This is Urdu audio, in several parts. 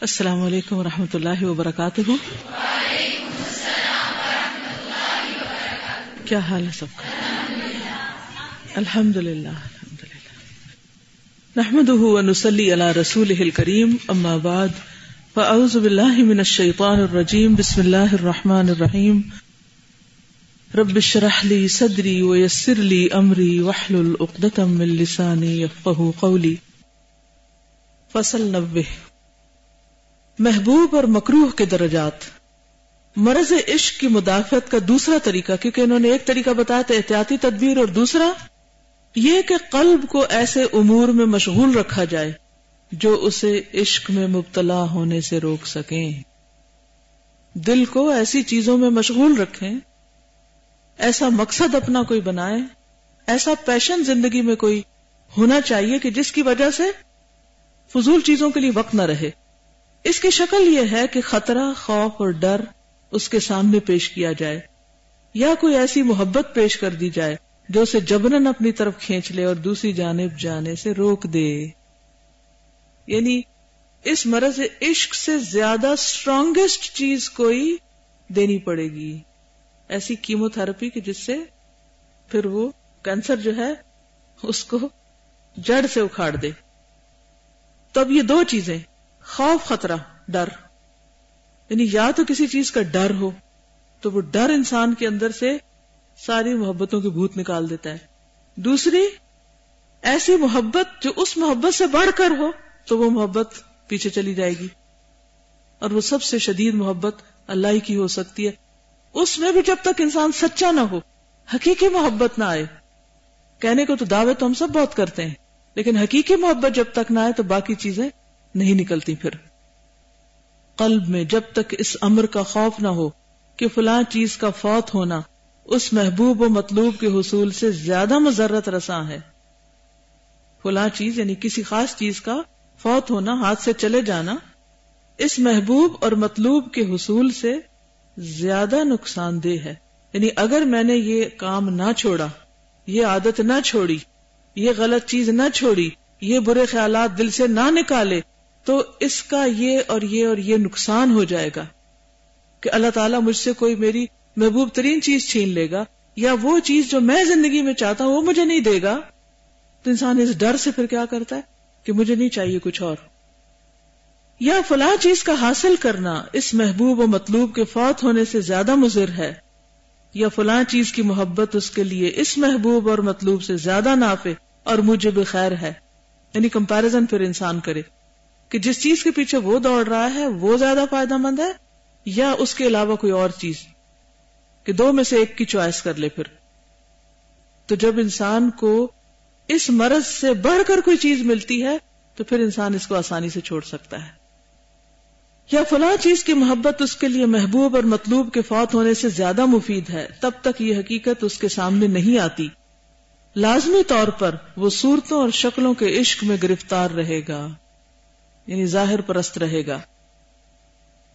السلام علیکم و رحمۃ اللہ وبرکاتہ۔ کیا حال ہے سب؟ کا الحمد للہ الحمد للہ نحمد نسلی اللہ رسول کریم اما بعد، فاعوذ باللہ من الشیطان الرجیم، بسم اللہ الرحمن الرحیم۔ رب اشرح لي صدری ويسر لي امری واحلل عقدة من لسانی يفقهوا قولی۔ فصل نبہ محبوب اور مکروح کے درجات۔ مرض عشق کی مدافعت کا دوسرا طریقہ، کیونکہ انہوں نے ایک طریقہ بتایا تھا احتیاطی تدبیر، اور دوسرا یہ کہ قلب کو ایسے امور میں مشغول رکھا جائے جو اسے عشق میں مبتلا ہونے سے روک سکیں۔ دل کو ایسی چیزوں میں مشغول رکھیں، ایسا مقصد اپنا کوئی بنائے، ایسا پیشن زندگی میں کوئی ہونا چاہیے کہ جس کی وجہ سے فضول چیزوں کے لیے وقت نہ رہے۔ اس کی شکل یہ ہے کہ خطرہ، خوف اور ڈر اس کے سامنے پیش کیا جائے، یا کوئی ایسی محبت پیش کر دی جائے جو اسے جبرن اپنی طرف کھینچ لے اور دوسری جانب جانے سے روک دے۔ یعنی اس مرض عشق سے زیادہ اسٹرانگیسٹ چیز کوئی دینی پڑے گی۔ ایسی کیمو تھراپی کی جس سے پھر وہ کینسر جو ہے، اس کو جڑ سے اکھاڑ دے۔ تو اب یہ دو چیزیں۔ خوف خطرہ، ڈر۔ یعنی یا تو کسی چیز کا ڈر ہو، تو وہ ڈر انسان کے اندر سے ساری محبتوں کی بھوت نکال دیتا ہے۔ دوسری، ایسی محبت جو اس محبت سے بڑھ کر ہو، تو وہ محبت پیچھے چلی جائے گی۔ اور وہ سب سے شدید محبت اللہ ہی کی ہو سکتی ہے۔ اس میں بھی جب تک انسان سچا نہ ہو، حقیقی محبت نہ آئے۔ کہنے کو تو دعوے تو ہم سب بہت کرتے ہیں، لیکن حقیقی محبت جب تک نہ آئے تو باقی چیزیں نہیں نکلتی پھر۔ قلب میں جب تک اس امر کا خوف نہ ہو کہ فلاں چیز کا فوت ہونا، اس محبوب و مطلوب کے حصول سے زیادہ مذرت رساں ہے۔ فلاں چیز یعنی کسی خاص چیز کا فوت ہونا، ہاتھ سے چلے جانا، اس محبوب اور مطلوب کے حصول سے زیادہ نقصان دہ ہے۔ یعنی اگر میں نے یہ کام نہ چھوڑا، یہ عادت نہ چھوڑی، یہ غلط چیز نہ چھوڑی، یہ برے خیالات دل سے نہ نکالے تو اس کا یہ اور یہ اور یہ نقصان ہو جائے گا کہ اللہ تعالیٰ مجھ سے کوئی میری محبوب ترین چیز چھین لے گا یا وہ چیز جو میں زندگی میں چاہتا ہوں وہ مجھے نہیں دے گا۔ تو انسان اس ڈر سے پھر کیا کرتا ہے کہ مجھے نہیں چاہیے کچھ اور۔ یا فلاں چیز کا حاصل کرنا اس محبوب و مطلوب کے فوت ہونے سے زیادہ مضر ہے۔ یا فلاں چیز کی محبت اس کے لیے اس محبوب اور مطلوب سے زیادہ نافع اور مجھے بخیر ہے۔ یعنی کمپیرزن پھر انسان کرے۔ کہ جس چیز کے پیچھے وہ دوڑ رہا ہے، وہ زیادہ فائدہ مند ہے، یا اس کے علاوہ کوئی اور چیز کہ دو میں سے ایک کی چوائس کر لے پھر۔ تو جب انسان کو اس مرض سے بڑھ کر کوئی چیز ملتی ہے، تو پھر انسان اس کو آسانی سے چھوڑ سکتا ہے۔ یا فلاں چیز کی محبت اس کے لیے محبوب اور مطلوب کے فوت ہونے سے زیادہ مفید ہے، تب تک یہ حقیقت اس کے سامنے نہیں آتی۔ لازمی طور پر وہ صورتوں اور شکلوں کے عشق میں گرفتار رہے گا۔ یعنی ظاہر پرست رہے گا۔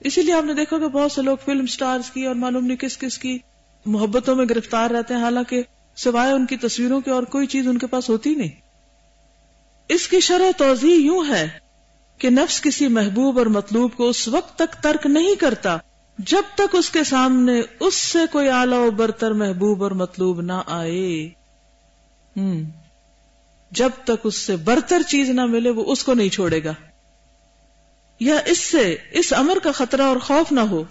اسی لیے آپ نے دیکھا کہ بہت سے لوگ فلم سٹارز کی اور معلوم نہیں کس کس کی محبتوں میں گرفتار رہتے ہیں، حالانکہ سوائے ان کی تصویروں کے اور کوئی چیز ان کے پاس ہوتی نہیں۔ اس کی شرح توضیح یوں ہے کہ نفس کسی محبوب اور مطلوب کو اس وقت تک ترک نہیں کرتا جب تک اس کے سامنے اس سے کوئی اعلی و برتر محبوب اور مطلوب نہ آئے۔ ہم جب تک اس سے برتر چیز نہ ملے وہ اس کو نہیں چھوڑے گا۔ یا اس سے، اس امر کا خطرہ اور خوف نہ ہو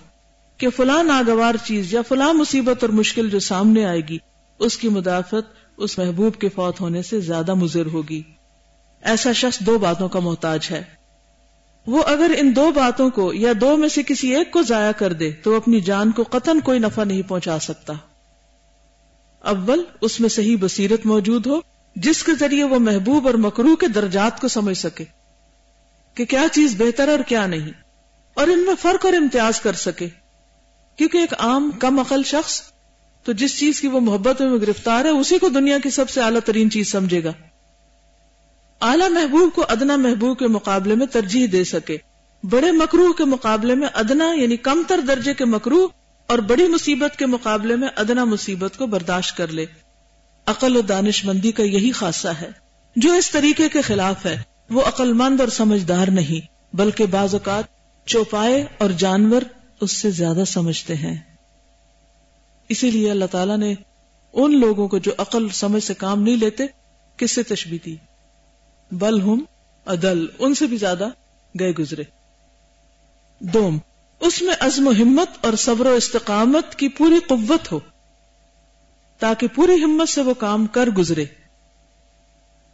کہ فلاں ناگوار چیز یا فلاں مصیبت اور مشکل جو سامنے آئے گی، اس کی مدافعت، اس محبوب کے فوت ہونے سے زیادہ مضر ہوگی۔ ایسا شخص دو باتوں کا محتاج ہے۔ وہ اگر ان دو باتوں کو یا دو میں سے کسی ایک کو ضائع کر دے، تو اپنی جان کو قطن کوئی نفع نہیں پہنچا سکتا۔ اول، اس میں صحیح بصیرت موجود ہو، جس کے ذریعے وہ محبوب اور مکرو کے درجات کو سمجھ سکے۔ کہ کیا چیز بہتر اور کیا نہیں، اور ان میں فرق اور امتیاز کر سکے۔ کیونکہ ایک عام کم عقل شخص تو جس چیز کی وہ محبت میں گرفتار ہے، اسی کو دنیا کی سب سے اعلیٰ ترین چیز سمجھے گا۔ اعلی محبوب کو ادنا محبوب کے مقابلے میں ترجیح دے سکے۔ بڑے مکروح کے مقابلے میں ادنا یعنی کم تر درجے کے مکروح اور بڑی مصیبت کے مقابلے میں ادنا مصیبت کو برداشت کر لے۔ عقل و دانش مندی کا یہی خاصہ ہے، جو اس طریقے کے خلاف ہے۔ وہ عقل مند اور سمجھدار نہیں، بلکہ بعض اوقات چوپائے اور جانور اس سے زیادہ سمجھتے ہیں۔ اسی لیے اللہ تعالیٰ نے ان لوگوں کو جو عقل، سمجھ سے کام نہیں لیتے، کس سے تشبی دی؟ بل ہم عدل، ان سے بھی زیادہ گئے گزرے۔ دوم، اس میں عزم و ہمت اور صبر و استقامت کی پوری قوت ہو، تاکہ پوری ہمت سے وہ کام کر گزرے۔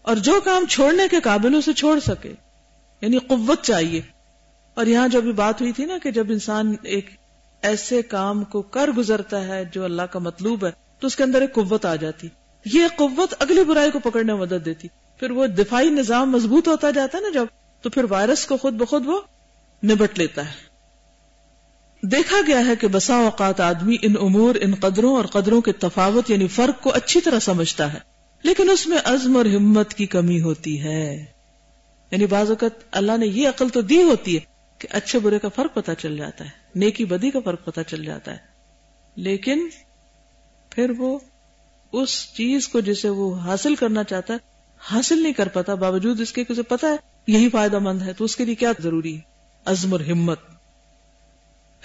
اور جو کام چھوڑنے کے قابل اسے چھوڑ سکے یعنی قوت چاہیے۔ اور یہاں جو بھی بات ہوئی تھی نا کہ جب انسان ایک ایسے کام کو کر گزرتا ہے جو اللہ کا مطلوب ہے، تو اس کے اندر ایک قوت آ جاتی۔ یہ قوت اگلی برائی کو پکڑنے میں مدد دیتی۔ پھر وہ دفاعی نظام مضبوط ہوتا جاتا ہے نا جب، تو پھر وائرس کو خود بخود وہ نبٹ لیتا ہے۔ دیکھا گیا ہے کہ بسا اوقات آدمی ان امور، ان قدروں اور قدروں کے تفاوت یعنی فرق کو اچھی طرح سمجھتا ہے۔ لیکن اس میں عزم اور ہمت کی کمی ہوتی ہے۔ یعنی بعض اوقات اللہ نے یہ عقل تو دی ہوتی ہے کہ اچھے برے کا فرق پتا چل جاتا ہے، نیکی بدی کا فرق پتا چل جاتا ہے۔ لیکن پھر وہ اس چیز کو جسے وہ حاصل کرنا چاہتا ہے، حاصل نہیں کر پاتا، باوجود اس کے اسے پتا ہے یہی فائدہ مند ہے، تو اس کے لیے کیا ضروری؟ ہے عزم اور ہمت۔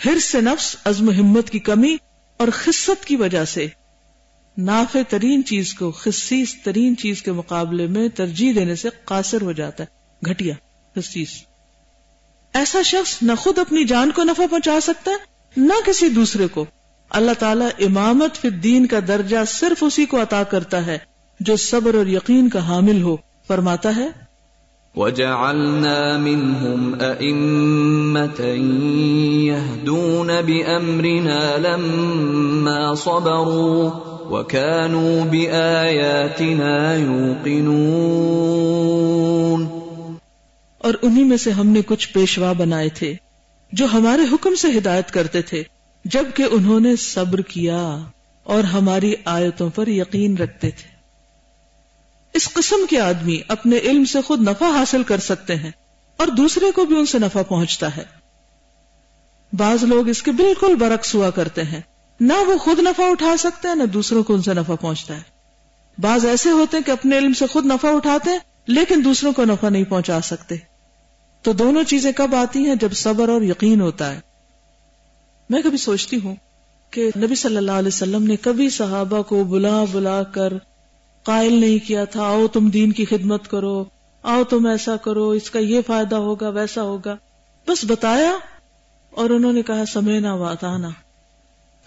ہر سے نفس عزم و ہمت کی کمی اور خصت کی وجہ سے نافع ترین چیز کو، خصیص ترین چیز کے مقابلے میں ترجیح دینے سے قاصر ہو جاتا ہے۔ گھٹیا، خصیص۔ ایسا شخص نہ خود اپنی جان کو نفع پہنچا سکتا ہے، نہ کسی دوسرے کو۔ اللہ تعالیٰ امامت فی الدین کا درجہ صرف اسی کو عطا کرتا ہے جو صبر اور یقین کا حامل ہو۔ فرماتا ہے، وَجَعَلْنَا مِنْهُمْ أَئِمَّةً يَهْدُونَ بِأَمْرِنَا لَمَّا صَبَرُوا۔ وَكَانُوا بِآيَاتِنَا يُوقِنُونَ اور انہی میں سے ہم نے کچھ پیشوا بنائے تھے، جو ہمارے حکم سے ہدایت کرتے تھے، جبکہ انہوں نے صبر کیا اور ہماری آیتوں پر یقین رکھتے تھے۔ اس قسم کے آدمی اپنے علم سے خود نفع حاصل کر سکتے ہیں اور دوسرے کو بھی ان سے نفع پہنچتا ہے۔ بعض لوگ اس کے بالکل برعکس ہوا کرتے ہیں۔ نہ وہ خود نفع اٹھا سکتے ہیں نہ دوسروں کو ان سے نفع پہنچتا ہے۔ بعض ایسے ہوتے ہیں کہ اپنے علم سے خود نفع اٹھاتے ہیں، لیکن دوسروں کو نفع نہیں پہنچا سکتے۔ تو دونوں چیزیں کب آتی ہیں؟ جب صبر اور یقین ہوتا ہے۔ میں کبھی سوچتی ہوں کہ نبی صلی اللہ علیہ وسلم نے کبھی صحابہ کو بلا بلا کر قائل نہیں کیا تھا، آؤ تم دین کی خدمت کرو، آؤ تم ایسا کرو، اس کا یہ فائدہ ہوگا، ویسا ہوگا۔ بس بتایا اور انہوں نے کہا، سمینا واتانا۔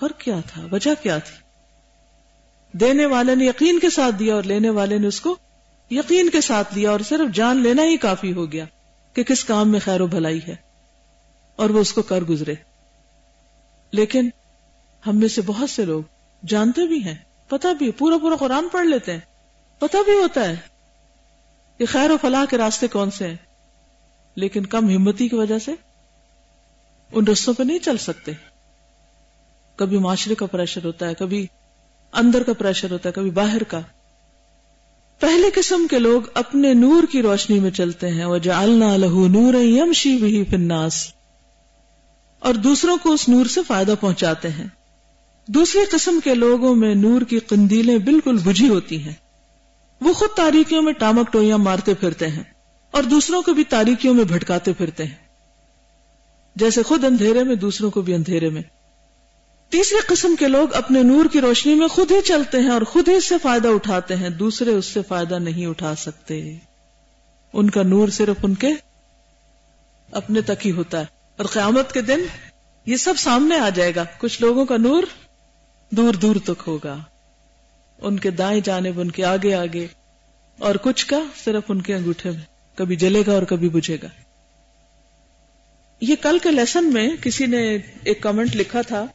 فرق کیا تھا؟ وجہ کیا تھی؟ دینے والے نے یقین کے ساتھ دیا اور لینے والے نے اس کو یقین کے ساتھ لیا اور صرف جان لینا ہی کافی ہو گیا کہ کس کام میں خیر و بھلائی ہے اور وہ اس کو کر گزرے۔ لیکن ہم میں سے بہت سے لوگ جانتے بھی ہیں پتا بھی پورا پورا قرآن پڑھ لیتے ہیں۔ پتا بھی ہوتا ہے کہ خیر و فلاح کے راستے کون سے ہیں، لیکن کم ہمتی کی وجہ سے ان رستوں پہ نہیں چل سکتے۔ کبھی معاشرے کا پریشر ہوتا ہے، کبھی اندر کا پریشر ہوتا ہے، کبھی باہر کا۔ پہلے قسم کے لوگ اپنے نور کی روشنی میں چلتے ہیں۔ وہ جالنا لہو نور یمشی بھی فناس اور دوسروں کو اس نور سے فائدہ پہنچاتے ہیں۔ دوسری قسم کے لوگوں میں نور کی قندیلیں بالکل بجھی ہوتی ہیں۔ وہ خود تاریکیوں میں ٹامک ٹوئیاں مارتے پھرتے ہیں اور دوسروں کو بھی تاریکیوں میں بھٹکاتے پھرتے ہیں۔ جیسے خود اندھیرے میں، دوسروں کو بھی اندھیرے میں۔ تیسری قسم کے لوگ اپنے نور کی روشنی میں خود ہی چلتے ہیں اور خود ہی اس سے فائدہ اٹھاتے ہیں، دوسرے اس سے فائدہ نہیں اٹھا سکتے۔ ان کا نور صرف ان کے اپنے تک ہی ہوتا ہے۔ اور قیامت کے دن یہ سب سامنے آ جائے گا۔ کچھ لوگوں کا نور دور دور تک ہوگا۔ ان کے دائیں جانب، ان کے آگے آگے۔ اور کچھ کا صرف ان کے انگوٹھے میں۔ کبھی جلے گا اور کبھی بجھے گا۔ یہ کل کے لیسن میں کسی نے ایک کمنٹ لکھا تھا۔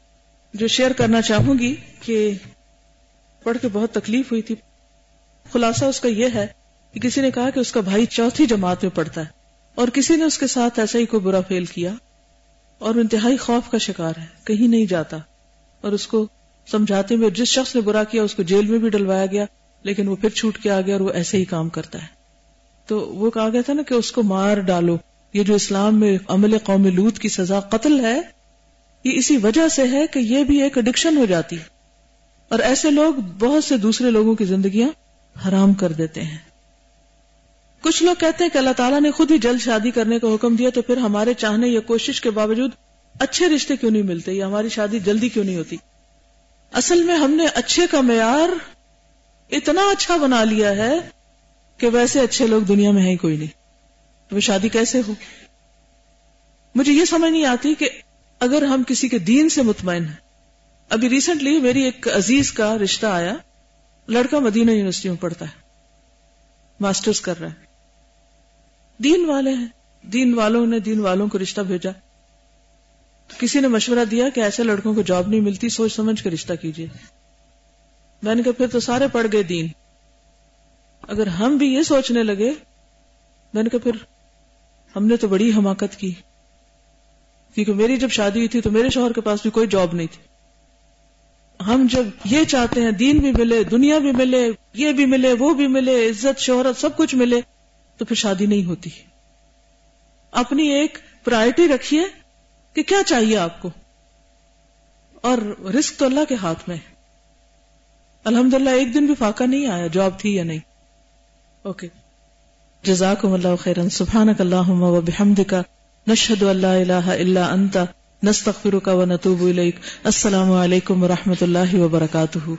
جو شیئر کرنا چاہوں گی کہ پڑھ کے بہت تکلیف ہوئی تھی، خلاصہ اس کا یہ ہے کہ کسی نے کہا کہ اس کا بھائی چوتھی جماعت میں پڑھتا ہے اور کسی نے اس کے ساتھ ایسا ہی کوئی برا فیل کیا اور انتہائی خوف کا شکار ہے، کہیں نہیں جاتا اور اس کو سمجھاتے ہوئے جس شخص نے برا کیا اس کو جیل میں بھی ڈلوایا گیا، لیکن وہ پھر چھوٹ کے آ گیا اور وہ ایسے ہی کام کرتا ہے۔ تو وہ کہا گیا تھا نا کہ اس کو مار ڈالو، یہ جو اسلام میں عمل قوم لوت کی سزا قتل ہے یہ اسی وجہ سے ہے کہ یہ بھی ایک اڈکشن ہو جاتی اور ایسے لوگ بہت سے دوسرے لوگوں کی زندگیاں حرام کر دیتے ہیں۔ کچھ لوگ کہتے ہیں کہ اللہ تعالیٰ نے خود ہی جلد شادی کرنے کا حکم دیا تو پھر ہمارے چاہنے یا کوشش کے باوجود اچھے رشتے کیوں نہیں ملتے یا ہماری شادی جلدی کیوں نہیں ہوتی؟ اصل میں ہم نے اچھے کا معیار اتنا اچھا بنا لیا ہے کہ ویسے اچھے لوگ دنیا میں ہیں کوئی نہیں۔ تو وہ شادی کیسے ہو؟ مجھے یہ سمجھ نہیں آتی کہ اگر ہم کسی کے دین سے مطمئن ہیں۔ ابھی ریسنٹلی میری ایک عزیز کا رشتہ آیا۔ لڑکا مدینہ یونیورسٹی میں پڑھتا ہے۔ ماسٹرز کر رہا ہے۔ دین والے ہیں۔ دین والوں نے دین والوں کو رشتہ بھیجا۔ کسی نے مشورہ دیا کہ ایسے لڑکوں کو جاب نہیں ملتی، سوچ سمجھ کے رشتہ کیجیے میں نے کہا، پھر تو سارے پڑھ گئے دین۔ اگر ہم بھی یہ سوچنے لگے، میں نے کہا، پھر ہم نے تو بڑی حماقت کی۔ کیونکہ میری جب شادی ہوئی تھی تو میرے شوہر کے پاس بھی کوئی جاب نہیں تھی۔ ہم جب یہ چاہتے ہیں دین بھی ملے، دنیا بھی ملے، یہ بھی ملے، وہ بھی ملے، عزت، شہرت، سب کچھ ملے، تو پھر شادی نہیں ہوتی۔ اپنی ایک پرائرٹی رکھیے کہ کیا چاہیے آپ کو۔ اور رسک تو اللہ کے ہاتھ میں الحمد للہ ایک دن بھی فاقہ نہیں آیا، جاب تھی یا نہیں۔ اوکے جزاکم اللہ خیرن سبحانک اللہم و بحمدکا نشهد ان لا اله الا انت نستغفرك ونتوب اليك السلام علیکم و رحمت اللہ وبرکاتہ۔